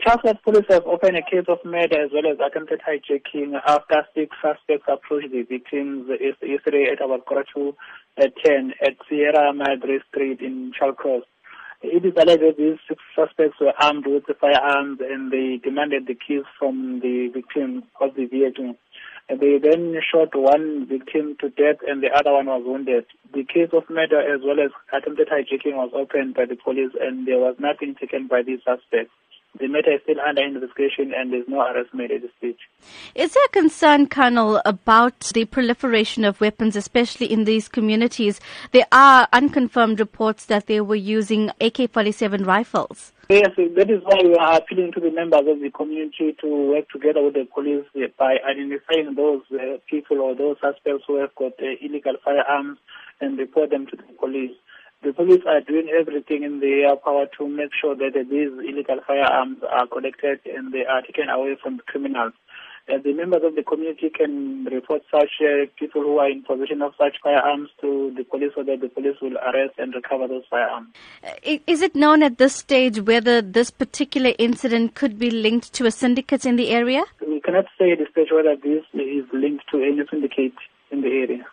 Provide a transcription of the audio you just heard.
Chatsworth police have opened a case of murder as well as attempted hijacking after six suspects approached the victims yesterday at about quarter to uh, 10 at Sierra Madre Street in Shallcross. It is alleged that these six suspects were armed with firearms and they demanded the keys from the victim of the vehicle. They then shot one victim to death and the other one was wounded. The case of murder as well as attempted hijacking was opened by the police and there was nothing taken by these suspects. The matter is still under investigation and there's no arrest made at this stage. Is there a concern, Colonel, about the proliferation of weapons, especially in these communities? There are unconfirmed reports that they were using AK 47 rifles. Yes, that is why we are appealing to the members of the community to work together with the police by identifying those uh, people or those suspects who have got uh, illegal firearms and report them to the police. The police are doing everything in their power to make sure that these illegal firearms are collected and they are taken away from the criminals. Uh, the members of the community can report such uh, people who are in possession of such firearms to the police so that the police will arrest and recover those firearms. Uh, is it known at this stage whether this particular incident could be linked to a syndicate in the area? We cannot say at this stage whether this is linked to any syndicate in the area.